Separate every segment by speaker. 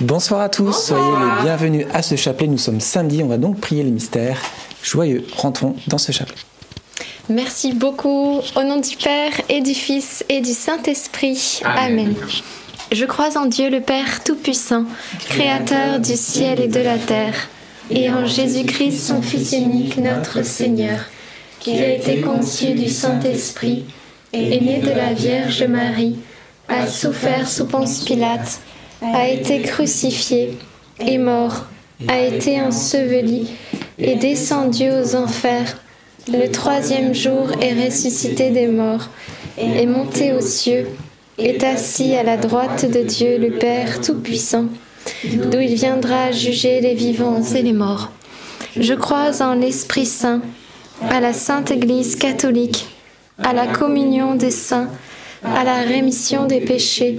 Speaker 1: Bonsoir à tous, soyez les bienvenus à ce chapelet. Nous sommes samedi, on va donc prier les mystères. Joyeux, rentrons dans ce chapelet.
Speaker 2: Merci beaucoup. Au nom du Père et du Fils et du Saint-Esprit. Amen. Je crois en Dieu le Père Tout-Puissant, Créateur du ciel et de la terre, et en Jésus-Christ, son Fils unique, notre Seigneur, qui a été conçu du Saint-Esprit, est né de la Vierge Marie, a souffert sous Ponce Pilate, a été crucifié, est mort, a été enseveli, et descendu aux enfers. Le troisième jour est ressuscité des morts, est monté aux cieux, est assis à la droite de Dieu le Père Tout-Puissant, d'où il viendra juger les vivants et les morts. Je crois en l'Esprit Saint, à la Sainte Église catholique, à la communion des saints, à la rémission des péchés,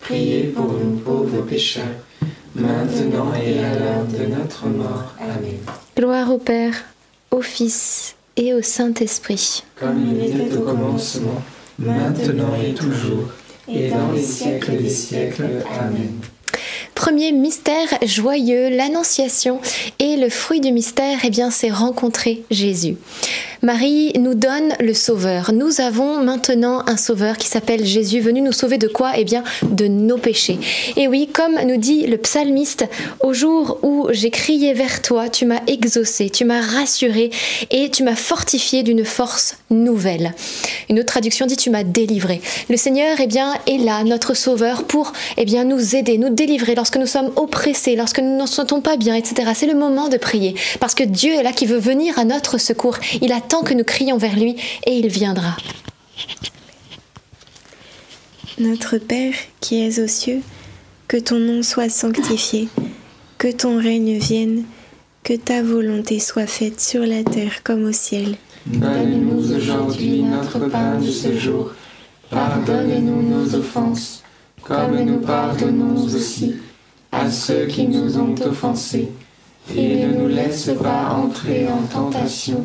Speaker 3: priez pour nous pauvres pécheurs, maintenant et à l'heure de notre mort. Amen.
Speaker 2: Gloire au Père, au Fils et au Saint-Esprit.
Speaker 3: Comme il était au commencement, maintenant et toujours, et dans les siècles des siècles. Amen.
Speaker 2: Premier mystère joyeux, l'Annonciation. Et le fruit du mystère, eh bien, c'est rencontrer Jésus. Marie nous donne le Sauveur. Nous avons maintenant un Sauveur qui s'appelle Jésus, venu nous sauver de quoi? Eh bien, de nos péchés. Et oui, comme nous dit le psalmiste, au jour où j'ai crié vers toi, tu m'as exaucé, tu m'as rassuré et tu m'as fortifié d'une force nouvelle. Une autre traduction dit tu m'as délivré. Le Seigneur, eh bien, est là, notre Sauveur, pour eh bien, nous aider, nous délivrer lorsque nous sommes oppressés, lorsque nous ne sentons pas bien, etc. C'est le moment de prier, parce que Dieu est là qui veut venir à notre secours. Il attend que nous crions vers lui et il viendra.
Speaker 4: Notre Père qui es aux cieux, que ton nom soit sanctifié, que ton règne vienne, que ta volonté soit faite sur la terre comme au ciel.
Speaker 3: Donne-nous aujourd'hui notre pain de ce jour. Pardonne-nous nos offenses, comme nous pardonnons aussi à ceux qui nous ont offensés. Et ne nous laisse pas entrer en tentation,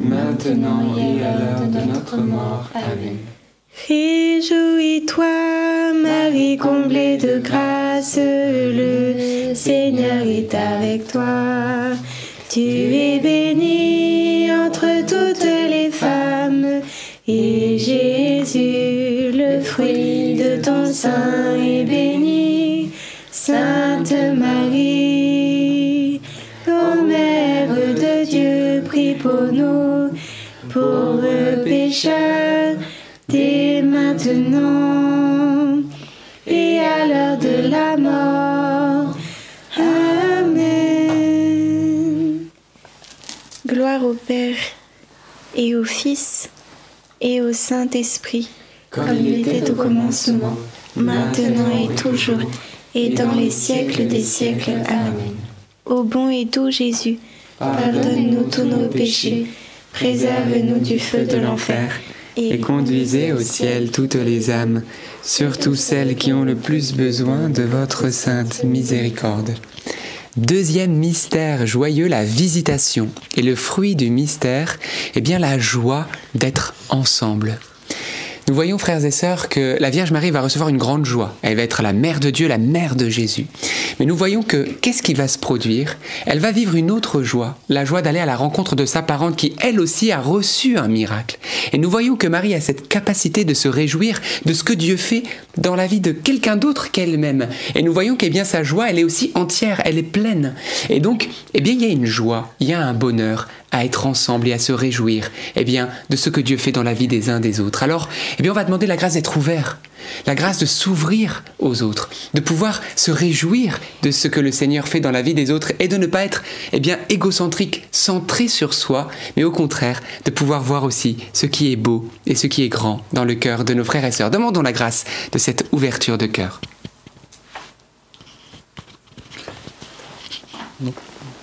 Speaker 3: maintenant et à l'heure de notre mort. Amen.
Speaker 4: Réjouis-toi, Marie comblée de grâce, le Seigneur est avec toi. Tu es bénie entre toutes les femmes, et Jésus, le fruit de ton sein, est béni. Sainte pauvres pécheurs, dès maintenant et à l'heure de la mort. Amen. Gloire au Père et au Fils et au Saint-Esprit,
Speaker 3: Comme il était au commencement,
Speaker 4: maintenant et toujours, et dans les siècles des siècles. Amen. Ô bon et doux Jésus, pardonne-nous tous nos péchés, préserve-nous du feu de l'enfer,
Speaker 5: et conduisez au ciel toutes les âmes, surtout celles qui ont le plus besoin de votre sainte miséricorde. Deuxième mystère joyeux, la visitation. Et le fruit du mystère, eh bien la joie d'être ensemble. Nous voyons, frères et sœurs, que la Vierge Marie va recevoir une grande joie. Elle va être la mère de Dieu, la mère de Jésus. Mais nous voyons que qu'est-ce qui va se produire? Elle va vivre une autre joie, la joie d'aller à la rencontre de sa parente qui, elle aussi, a reçu un miracle. Et nous voyons que Marie a cette capacité de se réjouir de ce que Dieu fait dans la vie de quelqu'un d'autre qu'elle-même. Et nous voyons qu'eh bien sa joie, elle est aussi entière, elle est pleine. Et donc, eh bien, il y a une joie, il y a un bonheur à être ensemble et à se réjouir, eh bien, de ce que Dieu fait dans la vie des uns des autres. Alors, eh bien, on va demander la grâce d'être ouvert, la grâce de s'ouvrir aux autres, de pouvoir se réjouir de ce que le Seigneur fait dans la vie des autres et de ne pas être, eh bien, égocentrique, centré sur soi, mais au contraire, de pouvoir voir aussi ce qui est beau et ce qui est grand dans le cœur de nos frères et sœurs. Demandons la grâce de cette ouverture de cœur.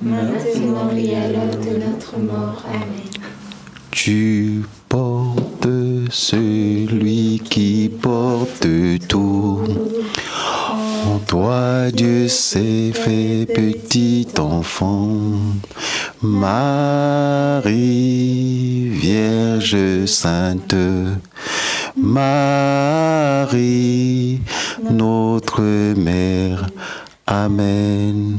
Speaker 3: maintenant et à l'heure de notre mort. Amen.
Speaker 6: Tu portes celui qui porte tout. En toi, Dieu s'est fait petit enfant. Marie, Vierge sainte, Marie, notre mère. Amen.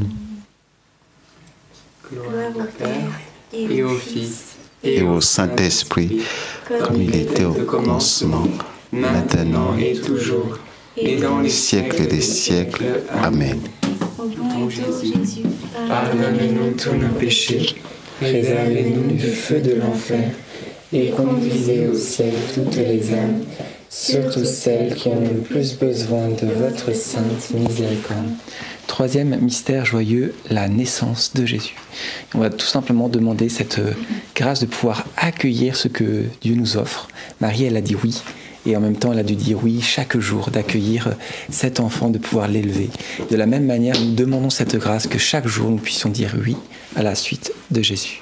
Speaker 3: Gloire au Père et au Fils
Speaker 6: Et au Saint-Esprit, comme il était au commencement, maintenant et
Speaker 3: toujours,
Speaker 6: et dans les siècles des siècles. Amen.
Speaker 4: Au bon Jésus,
Speaker 3: Pardonne-nous tous nos péchés, préservez-nous du feu de l'enfer, et conduisez au ciel toutes les âmes, surtout celles qui ont le plus besoin de votre sainte miséricorde.
Speaker 1: Troisième mystère joyeux, la naissance de Jésus. On va tout simplement demander cette euh, grâce de pouvoir accueillir ce que Dieu nous offre. Marie, elle a dit oui. Et en même temps, elle a dû dire oui chaque jour, d'accueillir euh, cet enfant, de pouvoir l'élever. De la même manière, nous demandons cette grâce que chaque jour nous puissions dire oui à la suite de Jésus.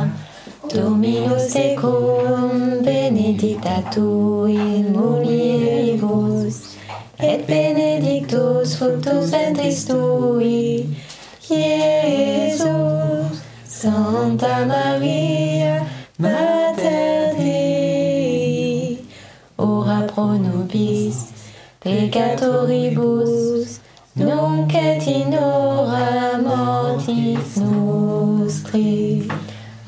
Speaker 2: Dominus tecum, benedicta tu in mulieribus, et benedictus fructus ventris tui, Iesus. Santa Maria, Mater Dei, ora pro nobis peccatoribus, nunc et in mortis nostri.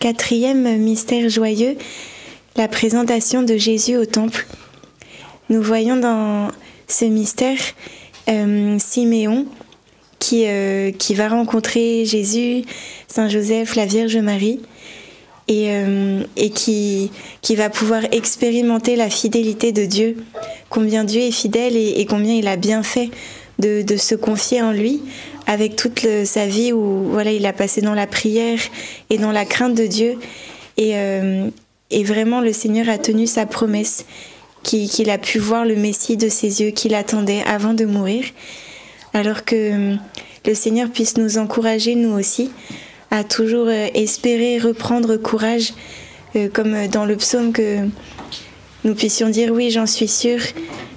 Speaker 4: Quatrième mystère joyeux, la présentation de Jésus au temple. Nous voyons dans ce mystère euh, Siméon qui, euh, qui va rencontrer Jésus, Saint Joseph, la Vierge Marie, et, euh, et qui, qui va pouvoir expérimenter la fidélité de Dieu, combien Dieu est fidèle et, et combien il a bien fait de, de se confier en lui avec toute sa vie où voilà, il a passé dans la prière et dans la crainte de Dieu. Et, euh, et vraiment, le Seigneur a tenu sa promesse qu'il a pu voir le Messie de ses yeux qu'il attendait avant de mourir. Alors que euh, le Seigneur puisse nous encourager, nous aussi, à toujours euh, espérer reprendre courage, comme dans le psaume que nous puissions dire oui, j'en suis sûr,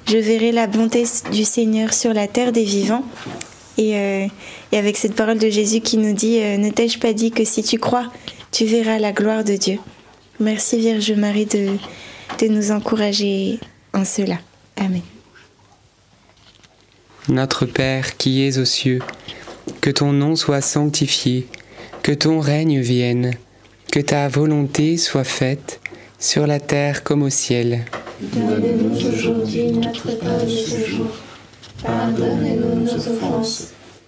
Speaker 4: je verrai la bonté du Seigneur sur la terre des vivants. Et, euh, et avec cette parole de Jésus qui nous dit euh, Ne t'ai-je pas dit que si tu crois, tu verras la gloire de Dieu? Merci Vierge Marie de, de nous encourager en cela. Amen.
Speaker 5: Notre Père qui es aux cieux, que ton nom soit sanctifié, que ton règne vienne, que ta volonté soit faite sur la terre comme au ciel.
Speaker 3: Donne-nous aujourd'hui notre pain de ce jour. Pardonne-nous nos offenses,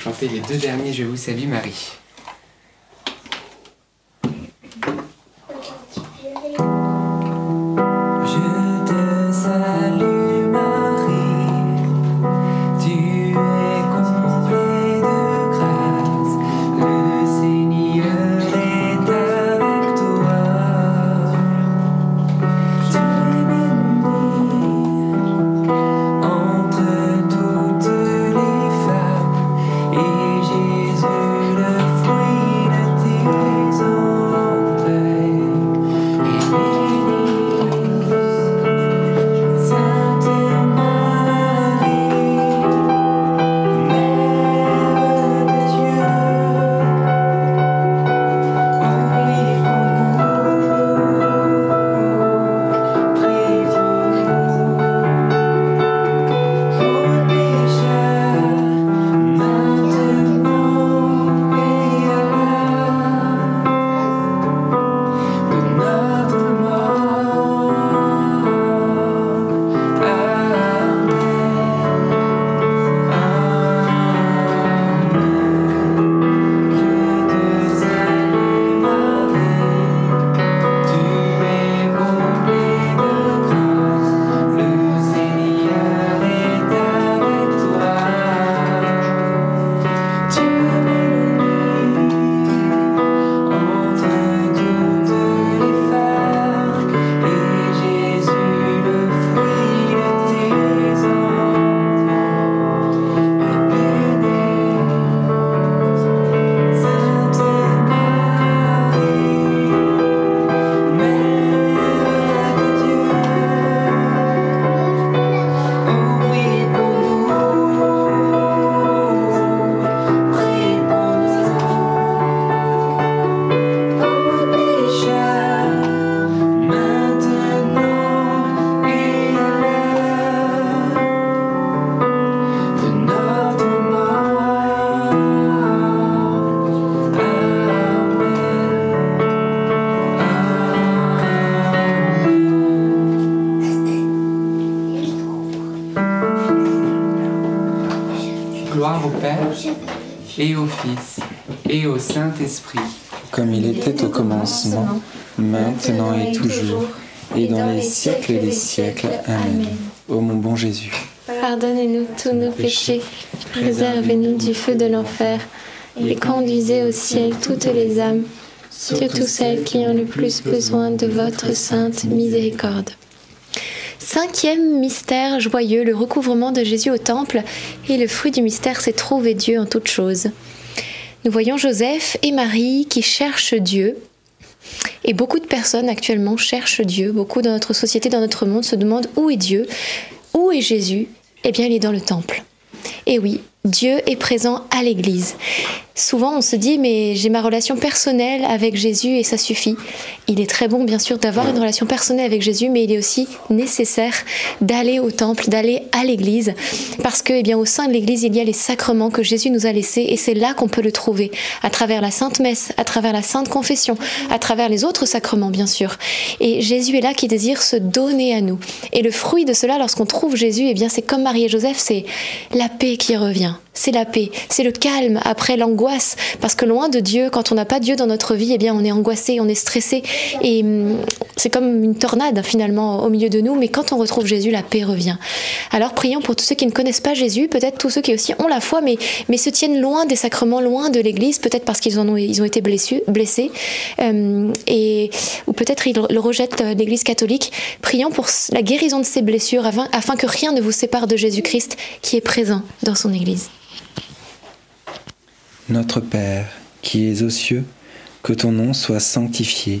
Speaker 3: chanter les deux derniers Je vous salue Marie. Fils et au Saint-Esprit.
Speaker 4: comme il était au commencement, maintenant et toujours, et dans les siècles des siècles. Amen. Ô mon bon Jésus,
Speaker 2: Pardonnez-nous tous nos péchés, préservez-nous du feu de l'enfer, et conduisez au ciel toutes les âmes, surtout celles qui ont le plus besoin de votre sainte miséricorde. Cinquième mystère joyeux, le recouvrement de Jésus au temple, et le fruit du mystère, c'est trouver Dieu en toutes choses. Nous voyons Joseph et Marie qui cherchent Dieu. Et beaucoup de personnes actuellement cherchent Dieu. Beaucoup dans notre société, dans notre monde se demandent où est Dieu, où est Jésus? Eh bien, il est dans le temple. Et oui, Dieu est présent à l'Église. Souvent, on se dit, mais j'ai ma relation personnelle avec Jésus et ça suffit. Il est très bon, bien sûr, d'avoir une relation personnelle avec Jésus, mais il est aussi nécessaire d'aller au temple, d'aller à l'église, parce que, eh bien, au sein de l'église, il y a les sacrements que Jésus nous a laissés, et c'est là qu'on peut le trouver, à travers la Sainte Messe, à travers la Sainte Confession, à travers les autres sacrements, bien sûr. Et Jésus est là qui désire se donner à nous. Et le fruit de cela, lorsqu'on trouve Jésus, eh bien, c'est comme Marie et Joseph, c'est la paix qui revient c'est la paix, c'est le calme après l'angoisse. Parce que loin de Dieu, quand on n'a pas Dieu dans notre vie, eh bien on est angoissé, on est stressé. Et hum, c'est comme une tornade finalement au milieu de nous. Mais quand on retrouve Jésus, la paix revient. Alors prions pour tous ceux qui ne connaissent pas Jésus, peut-être tous ceux qui aussi ont la foi, mais, mais se tiennent loin des sacrements, loin de l'Église, peut-être parce qu'ils ont, ils ont été blessés, hum, et, ou peut-être ils rejettent euh, l'Église catholique. Prions pour la guérison de ces blessures afin, afin que rien ne vous sépare de Jésus-Christ qui est présent dans son Église.
Speaker 1: Notre Père, qui es aux cieux, que ton nom soit sanctifié,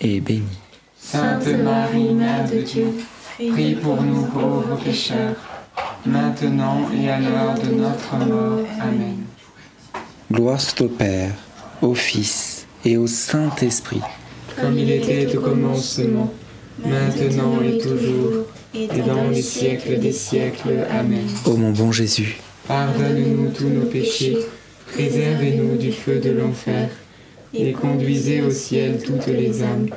Speaker 1: est béni.
Speaker 3: Sainte Marie, Mère de Dieu, prie pour nous pauvres pécheurs, maintenant et à l'heure de notre mort. Amen.
Speaker 1: Gloire soit au Père, au Fils et au Saint-Esprit,
Speaker 3: Comme il était au commencement, maintenant et toujours, et dans les siècles des siècles. Amen.
Speaker 1: ô mon bon Jésus.
Speaker 3: Pardonne-nous tous nos péchés, préservez-nous du feu de l'enfer, et conduisez au ciel toutes les âmes,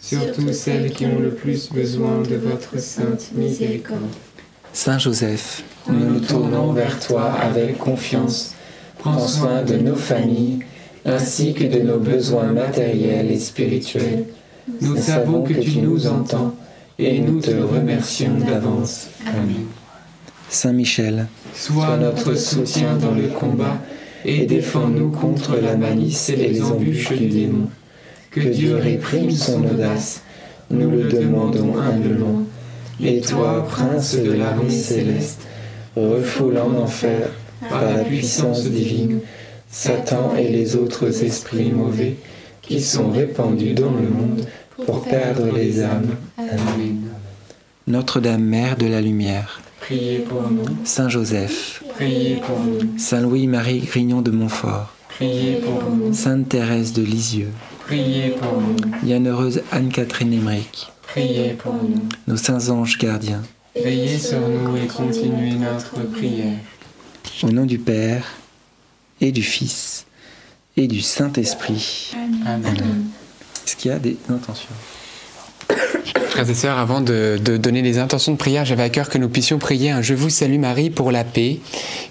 Speaker 1: surtout celles qui ont le plus besoin de votre sainte miséricorde.
Speaker 4: Saint Joseph,
Speaker 1: nous nous tournons vers toi avec confiance. Prends soin de nos familles, ainsi que de nos besoins matériels et spirituels. Nous savons que tu nous entends et nous te remercions d'avance. Amen.
Speaker 4: Saint Michel,
Speaker 1: sois notre soutien dans le combat et défends-nous contre la malice et les embûches du démon. Que Dieu réprime son audace, nous le demandons humblement. Et toi, prince de l'armée céleste, refoule en enfer, par la puissance divine, Satan et les autres esprits mauvais qui sont répandus dans le monde pour perdre les âmes. Amen.
Speaker 4: Notre-Dame, Mère de la Lumière,
Speaker 1: priez pour nous.
Speaker 4: Saint Joseph,
Speaker 1: priez pour nous.
Speaker 4: Saint Louis-Marie Grignon de Montfort,
Speaker 1: priez pour nous.
Speaker 4: Sainte Thérèse de Lisieux,
Speaker 1: priez pour nous.
Speaker 4: Bienheureuse Anne-Catherine Emmerich,
Speaker 1: priez pour nous.
Speaker 4: Nos saints anges gardiens,
Speaker 1: veillez sur nous et continuez notre prière.
Speaker 4: Au nom du Père et du Fils et du Saint-Esprit.
Speaker 1: Amen.
Speaker 4: Est-ce qu'il y a des intentions?
Speaker 3: Frères et sœurs, avant de, donner les intentions de prière, j'avais à cœur que nous puissions prier un Je vous salue Marie pour la paix,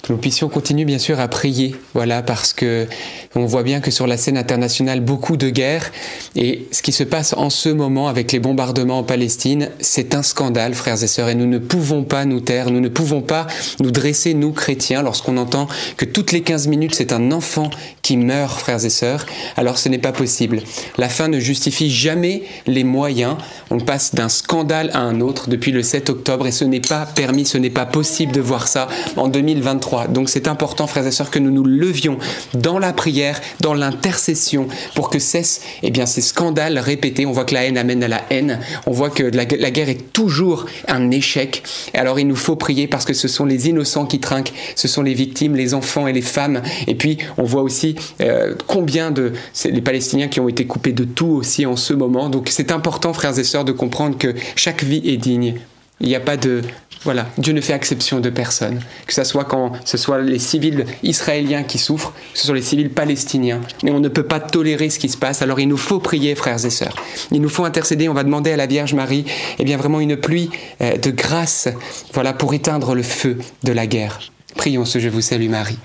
Speaker 3: que nous puissions continuer bien sûr à prier, voilà, parce que on voit bien que sur la scène internationale, beaucoup de guerres, et ce qui se passe en ce moment avec les bombardements en Palestine, c'est un scandale, frères et sœurs, et nous ne pouvons pas nous taire, nous ne pouvons pas nous dresser, nous chrétiens, lorsqu'on entend que toutes les 15 minutes, c'est un enfant qui meurt, frères et sœurs, alors ce n'est pas possible. La fin ne justifie jamais les moyens, on passe d'un scandale à un autre depuis le 7 octobre et ce n'est pas permis, ce n'est pas possible de voir ça en 2023. Donc c'est important, frères et sœurs, que nous nous levions dans la prière, dans l'intercession pour que cessent eh bien, ces scandales répétés. On voit que la haine amène à la haine, on voit que la, guerre est toujours un échec. Et alors il nous faut prier parce que ce sont les innocents qui trinquent, ce sont les victimes, les enfants et les femmes. Et puis on voit aussi euh, combien de les Palestiniens qui ont été coupés de tout aussi en ce moment. Donc c'est important, frères et sœurs, de comprendre que chaque vie est digne. Il n'y a pas de... Voilà, Dieu ne fait exception de personne. Que ce soit quand ce soit les civils israéliens qui souffrent, que ce soit les civils palestiniens. Mais on ne peut pas tolérer ce qui se passe. Alors il nous faut prier, frères et sœurs. Il nous faut intercéder. On va demander à la Vierge Marie, eh bien vraiment une pluie euh, de grâce, voilà, pour éteindre le feu de la guerre. Prions ce Je vous salue Marie.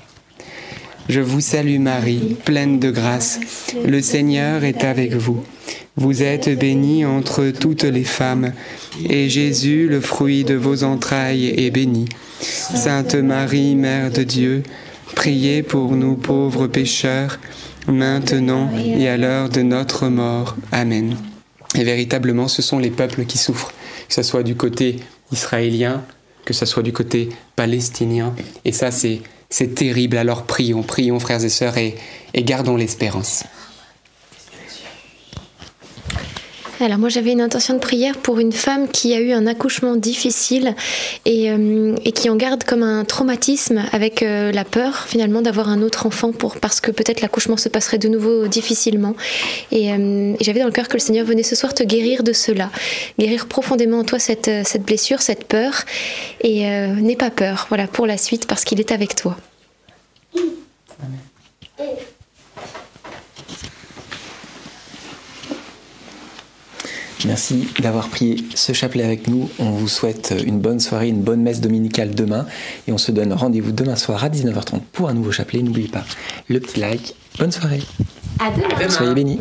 Speaker 3: Je vous salue Marie, pleine de grâce. Le Seigneur est avec vous. Vous êtes bénie entre toutes les femmes, et Jésus, le fruit de vos entrailles, est béni. Sainte Marie, Mère de Dieu, priez pour nous pauvres pécheurs, maintenant et à l'heure de notre mort. Amen. Et véritablement, ce sont les peuples qui souffrent, que ce soit du côté israélien, que ce soit du côté palestinien. Et ça, c'est, c'est terrible. Alors prions, prions, frères et sœurs, et gardons l'espérance.
Speaker 2: Alors moi j'avais une intention de prière pour une femme qui a eu un accouchement difficile et, euh, qui en garde comme un traumatisme avec euh, la peur finalement d'avoir un autre enfant pour, parce que peut-être l'accouchement se passerait de nouveau difficilement. Et, euh, j'avais dans le cœur que le Seigneur venait ce soir te guérir de cela, guérir profondément en toi cette, cette blessure, cette peur. Et n'aie pas peur voilà, pour la suite parce qu'il est avec toi. Amen.
Speaker 4: Merci d'avoir prié ce chapelet avec nous. On vous souhaite une bonne soirée, une bonne messe dominicale demain. Et on se donne rendez-vous demain soir à 19h30 pour un nouveau chapelet. N'oubliez pas le petit like. Bonne soirée.
Speaker 2: À demain.
Speaker 4: Soyez bénis.